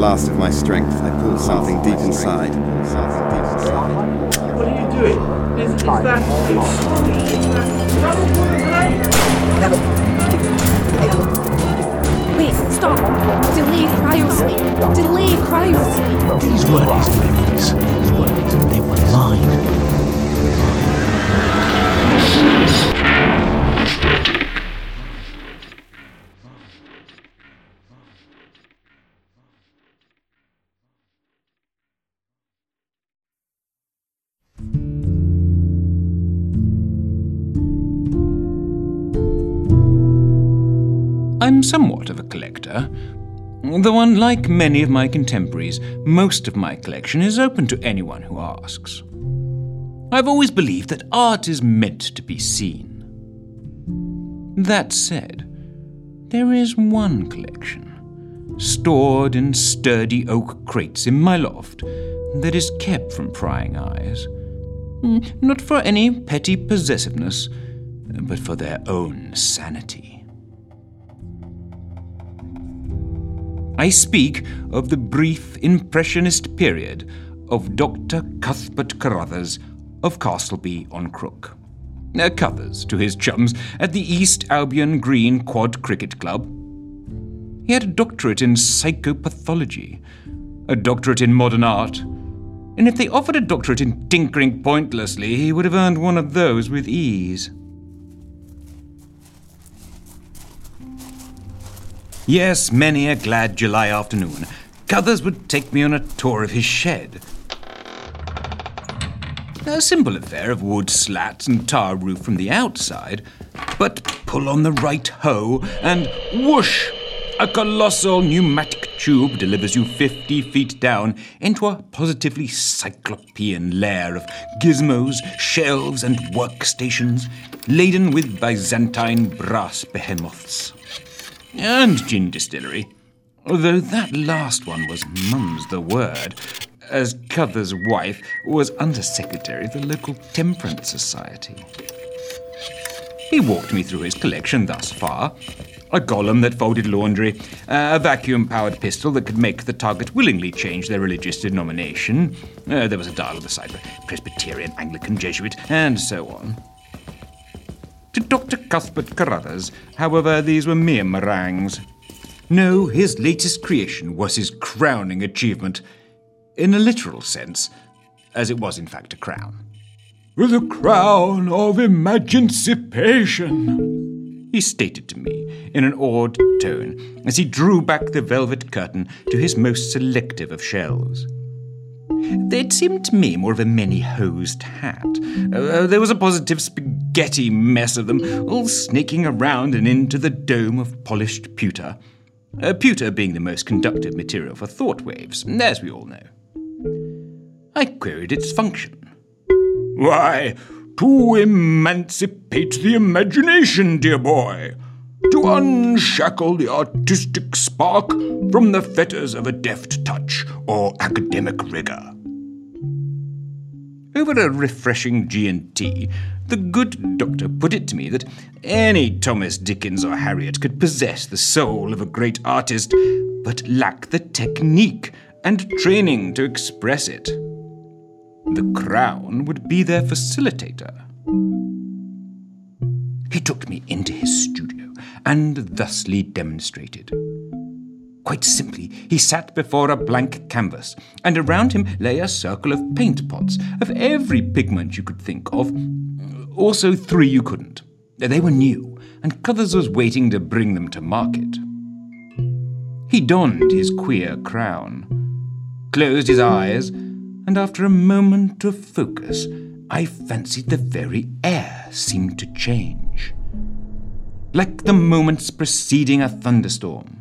last of my strength, I pulled something deep inside. What are you doing? Is, is that... Wait, stop! Delay cryosleep! Delay cryosleep! These weren't his memories. These weren't. They were mine. I'm somewhat of a collector. Though, unlike many of my contemporaries, most of my collection is open to anyone who asks. I've always believed that art is meant to be seen. That said, there is one collection, stored in sturdy oak crates in my loft, that is kept from prying eyes. Mm, Not for any petty possessiveness, but for their own sanity. I speak of the brief Impressionist period of Dr. Cuthbert Carruthers of Castleby on Crook. Uh, Cuthers to his chums at the East Albion Green Quad Cricket Club. He had a doctorate in psychopathology, a doctorate in modern art, and if they offered a doctorate in tinkering pointlessly, he would have earned one of those with ease. Yes, many a glad July afternoon, Cuthers would take me on a tour of his shed. A simple affair of wood slats and tar roof from the outside, but pull on the right hoe and whoosh! A colossal pneumatic tube delivers you 50 feet down into a positively cyclopean lair of gizmos, shelves, and workstations laden with Byzantine brass behemoths and gin distillery. Although that last one was mum's the word, as Cuthers' wife was Under Secretary of the local Temperance Society. He walked me through his collection thus far a golem that folded laundry, a vacuum powered pistol that could make the target willingly change their religious denomination, uh, there was a dial beside the Presbyterian, Anglican, Jesuit, and so on. To Dr. Cuthbert Carruthers, however, these were mere meringues. No, his latest creation was his crowning achievement, in a literal sense, as it was in fact a crown. With a crown of imagincipation, he stated to me in an awed tone as he drew back the velvet curtain to his most selective of shelves. They'd seemed to me more of a many hosed hat. Uh, there was a positive spaghetti mess of them, all snaking around and into the dome of polished pewter. Uh, pewter being the most conductive material for thought waves, as we all know. I queried its function. Why, to emancipate the imagination, dear boy. To unshackle the artistic spark from the fetters of a deft touch or academic rigor. Over a refreshing G&T, the good doctor put it to me that any Thomas Dickens or Harriet could possess the soul of a great artist, but lack the technique and training to express it. The crown would be their facilitator. He took me into his studio and thusly demonstrated. Quite simply, he sat before a blank canvas, and around him lay a circle of paint pots of every pigment you could think of, also three you couldn't. They were new, and Cuthers was waiting to bring them to market. He donned his queer crown, closed his eyes, and after a moment of focus, I fancied the very air seemed to change. Like the moments preceding a thunderstorm.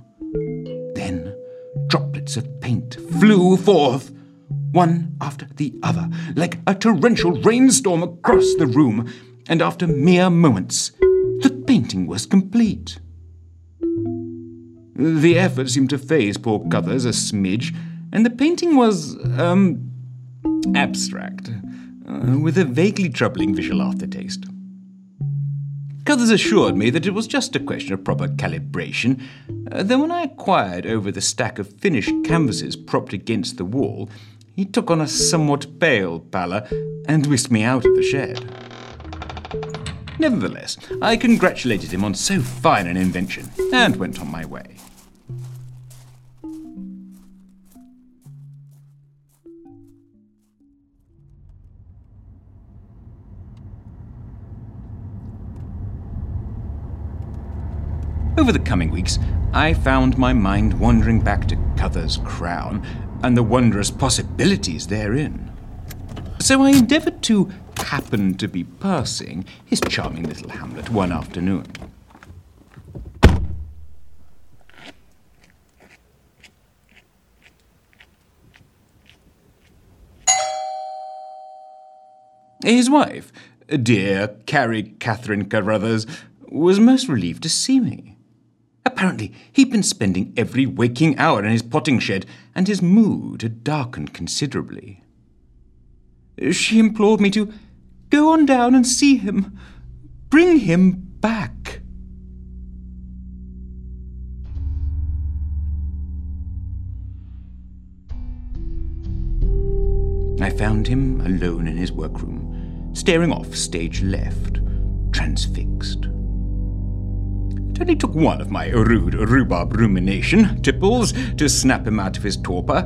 Droplets of paint flew forth, one after the other, like a torrential rainstorm across the room, and after mere moments, the painting was complete. The effort seemed to phase poor Cuthers a smidge, and the painting was, um, abstract, uh, with a vaguely troubling visual aftertaste. Cuthers assured me that it was just a question of proper calibration. Uh, then, when I inquired over the stack of finished canvases propped against the wall, he took on a somewhat pale pallor and whisked me out of the shed. Nevertheless, I congratulated him on so fine an invention and went on my way. Over the coming weeks, I found my mind wandering back to Cuthers' crown and the wondrous possibilities therein. So I endeavoured to happen to be passing his charming little hamlet one afternoon. His wife, dear Carrie Catherine Carruthers, was most relieved to see me. Apparently, he'd been spending every waking hour in his potting shed, and his mood had darkened considerably. She implored me to go on down and see him. Bring him back. I found him alone in his workroom, staring off stage left, transfixed. It only took one of my rude rhubarb rumination tipples to snap him out of his torpor,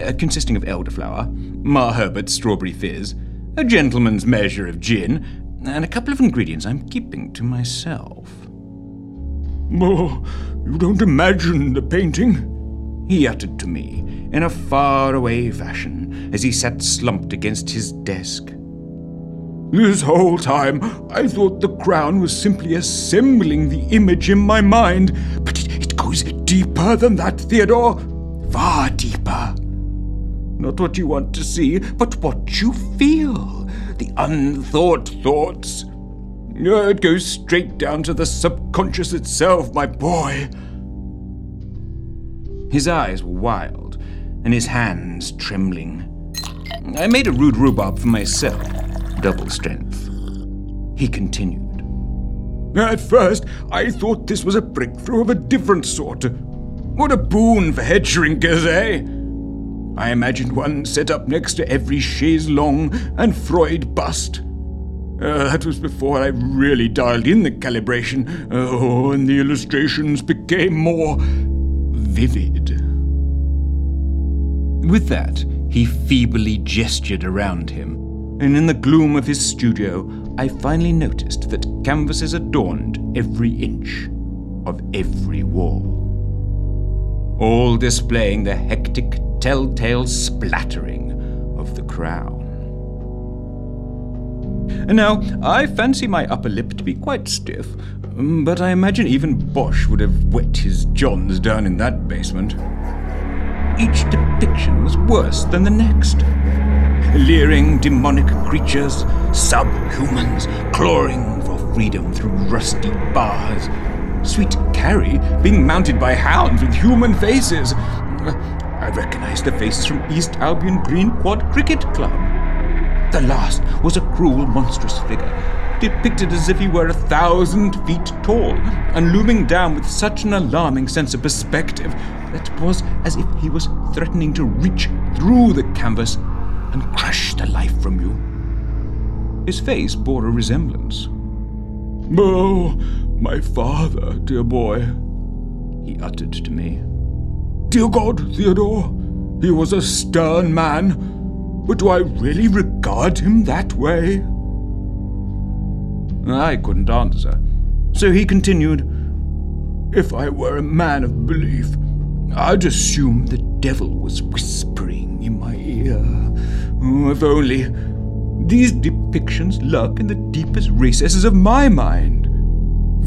uh, consisting of elderflower, Ma Herbert's strawberry fizz, a gentleman's measure of gin, and a couple of ingredients I'm keeping to myself. Oh, you don't imagine the painting, he uttered to me in a far-away fashion as he sat slumped against his desk. This whole time, I thought the crown was simply assembling the image in my mind, but it, it goes deeper than that, Theodore. Far deeper. Not what you want to see, but what you feel. The unthought thoughts. It goes straight down to the subconscious itself, my boy. His eyes were wild, and his hands trembling. I made a rude rhubarb for myself double strength. He continued. At first, I thought this was a breakthrough of a different sort. What a boon for head shrinkers, eh? I imagined one set up next to every chaise longue and Freud bust. Uh, that was before I really dialed in the calibration, oh, and the illustrations became more vivid. With that, he feebly gestured around him and in the gloom of his studio, I finally noticed that canvases adorned every inch of every wall, all displaying the hectic, telltale splattering of the crown. And now, I fancy my upper lip to be quite stiff, but I imagine even Bosch would have wet his johns down in that basement. Each depiction was worse than the next leering demonic creatures, subhumans, clawing for freedom through rusty bars. Sweet Carrie being mounted by hounds with human faces. I recognized the faces from East Albion Green Quad Cricket Club. The last was a cruel, monstrous figure, depicted as if he were a thousand feet tall, and looming down with such an alarming sense of perspective that it was as if he was threatening to reach through the canvas and crush the life from you. His face bore a resemblance. Oh, my father, dear boy, he uttered to me. Dear God, Theodore, he was a stern man, but do I really regard him that way? I couldn't answer, so he continued, If I were a man of belief, I'd assume the devil was whispering in my ear. Oh, if only. These depictions lurk in the deepest recesses of my mind.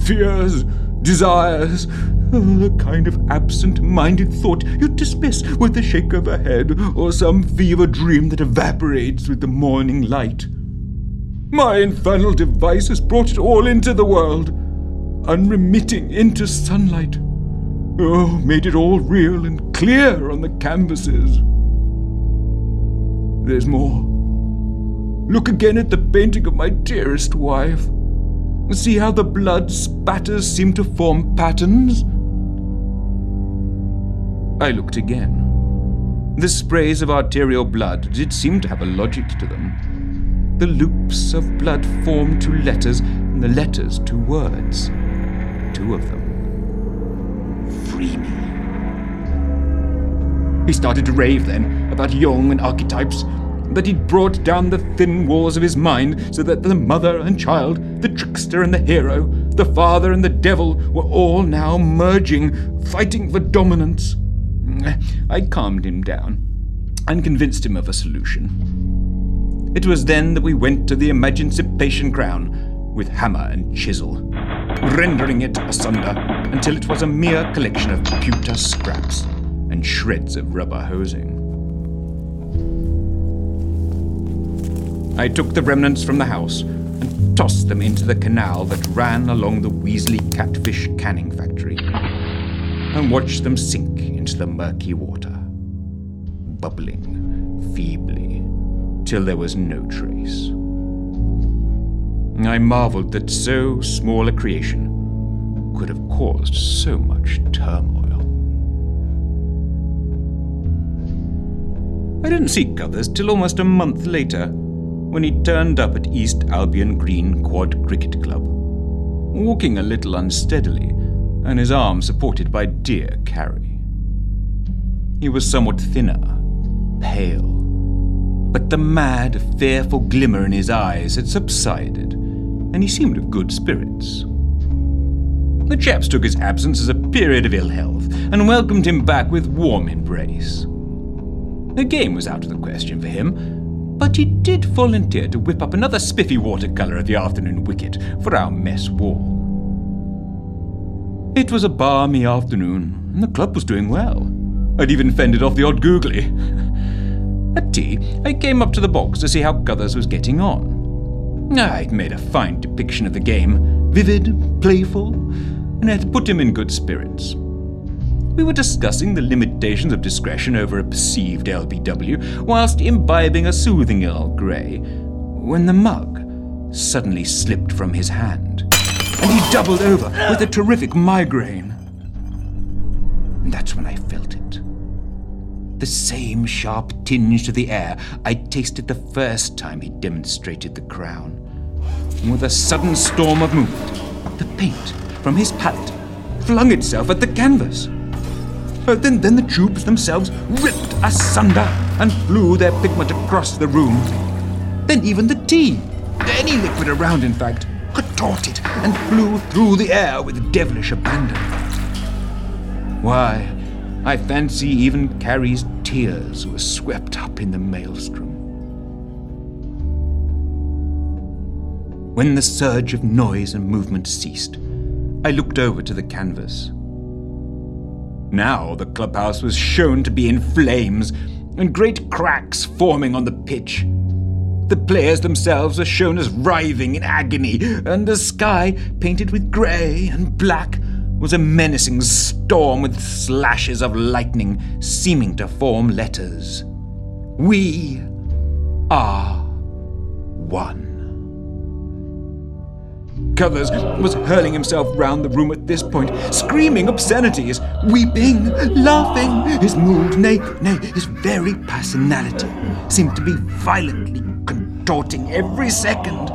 Fears, desires, a kind of absent minded thought you dismiss with a shake of a head or some fever dream that evaporates with the morning light. My infernal device has brought it all into the world, unremitting into sunlight. Oh, made it all real and clear on the canvases. There's more. Look again at the painting of my dearest wife. See how the blood spatters seem to form patterns? I looked again. The sprays of arterial blood did seem to have a logic to them. The loops of blood formed to letters, and the letters to words. Two of them. Free me. He started to rave then about Jung and archetypes, that he'd brought down the thin walls of his mind so that the mother and child, the trickster and the hero, the father and the devil were all now merging, fighting for dominance. I calmed him down and convinced him of a solution. It was then that we went to the Imagincipation Crown with hammer and chisel, rendering it asunder until it was a mere collection of pewter scraps and shreds of rubber hosing. I took the remnants from the house and tossed them into the canal that ran along the Weasley Catfish Canning Factory and watched them sink into the murky water, bubbling feebly till there was no trace. I marveled that so small a creation could have caused so much turmoil. I didn't see Cuthers till almost a month later, when he turned up at East Albion Green Quad Cricket Club, walking a little unsteadily, and his arm supported by dear Carrie. He was somewhat thinner, pale, but the mad, fearful glimmer in his eyes had subsided, and he seemed of good spirits. The chaps took his absence as a period of ill health and welcomed him back with warm embrace. The game was out of the question for him, but he did volunteer to whip up another spiffy watercolour of the afternoon wicket for our mess wall. It was a balmy afternoon, and the club was doing well. I'd even fended off the odd googly. At tea, I came up to the box to see how Cuthers was getting on. I'd made a fine depiction of the game, vivid, playful, and had put him in good spirits. We were discussing the limitations of discretion over a perceived LBW whilst imbibing a soothing Earl Grey, when the mug suddenly slipped from his hand, and he doubled over with a terrific migraine. And that's when I felt it. The same sharp tinge to the air I tasted the first time he demonstrated the crown. And with a sudden storm of movement, the paint from his palette flung itself at the canvas. Then, then the tubes themselves ripped asunder and flew their pigment across the room. Then even the tea, any liquid around, in fact, contorted and flew through the air with devilish abandon. Why, I fancy even Carrie's tears were swept up in the maelstrom. When the surge of noise and movement ceased, I looked over to the canvas. Now the clubhouse was shown to be in flames, and great cracks forming on the pitch. The players themselves were shown as writhing in agony, and the sky, painted with grey and black, was a menacing storm with slashes of lightning seeming to form letters. We are one. Cuthers was hurling himself round the room at this point, screaming obscenities, weeping, laughing. His mood, nay, nay, his very personality seemed to be violently contorting every second.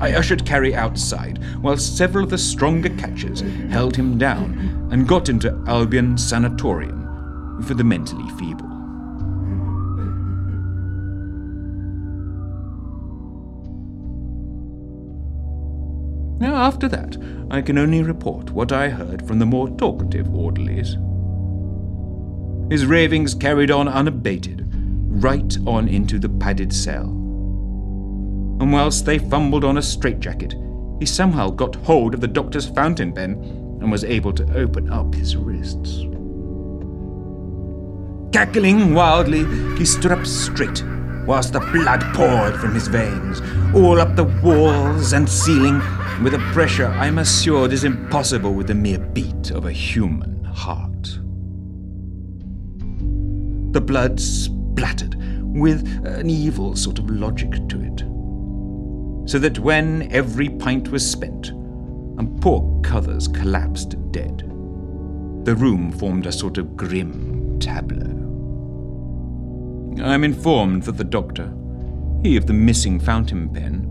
I ushered Carrie outside, while several of the stronger catchers held him down and got into Albion Sanatorium for the mentally feeble. Now, after that, I can only report what I heard from the more talkative orderlies. His ravings carried on unabated, right on into the padded cell. And whilst they fumbled on a straitjacket, he somehow got hold of the doctor's fountain pen and was able to open up his wrists. Cackling wildly, he stood up straight, whilst the blood poured from his veins, all up the walls and ceiling, with a pressure I'm assured is impossible with the mere beat of a human heart. The blood splattered with an evil sort of logic to it. so that when every pint was spent, and poor Cuthers collapsed dead, the room formed a sort of grim tableau. I'm informed that the doctor, he of the missing fountain pen,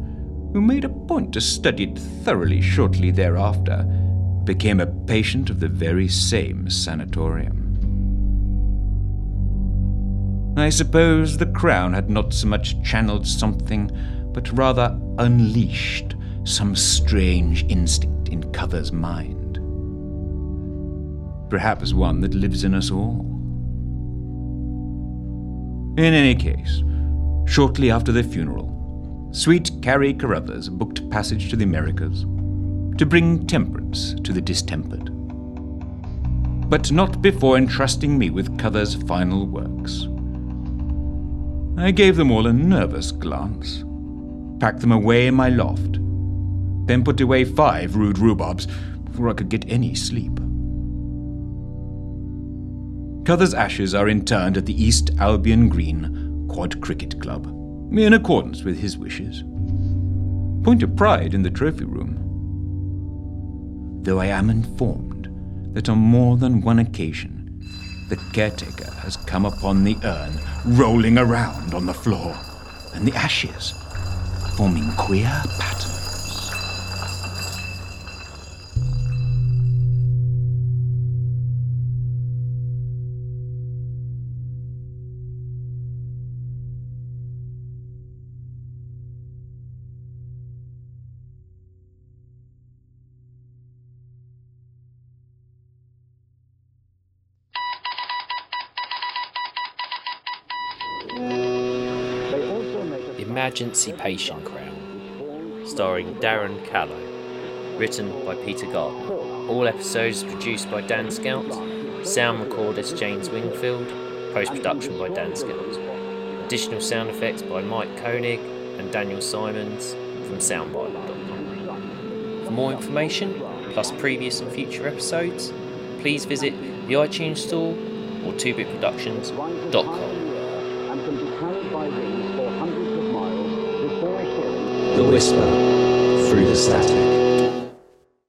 who made a point to study it thoroughly shortly thereafter, became a patient of the very same sanatorium. I suppose the Crown had not so much channeled something, but rather unleashed some strange instinct in Cuthers' mind. Perhaps one that lives in us all. In any case, shortly after the funeral, sweet Carrie Carruthers booked passage to the Americas to bring temperance to the distempered. But not before entrusting me with Cuthers' final works. I gave them all a nervous glance, packed them away in my loft, then put away five rude rhubarbs before I could get any sleep. Cuthers' ashes are interred at the East Albion Green Quad Cricket Club, in accordance with his wishes. Point of pride in the trophy room. Though I am informed that on more than one occasion the caretaker has come upon the urn rolling around on the floor, and the ashes forming queer patterns. Imagincipation Crown, starring Daren Callow, written by Peter Gardner. All episodes produced by Dan Scout, sound recordist James Wingfield, post production by Dan Scout. Additional sound effects by Mike Koenig and Daniel Simons from soundbible.com. For more information, plus previous and future episodes, please visit the iTunes Store or 2bitproductions.com. whisper through the static.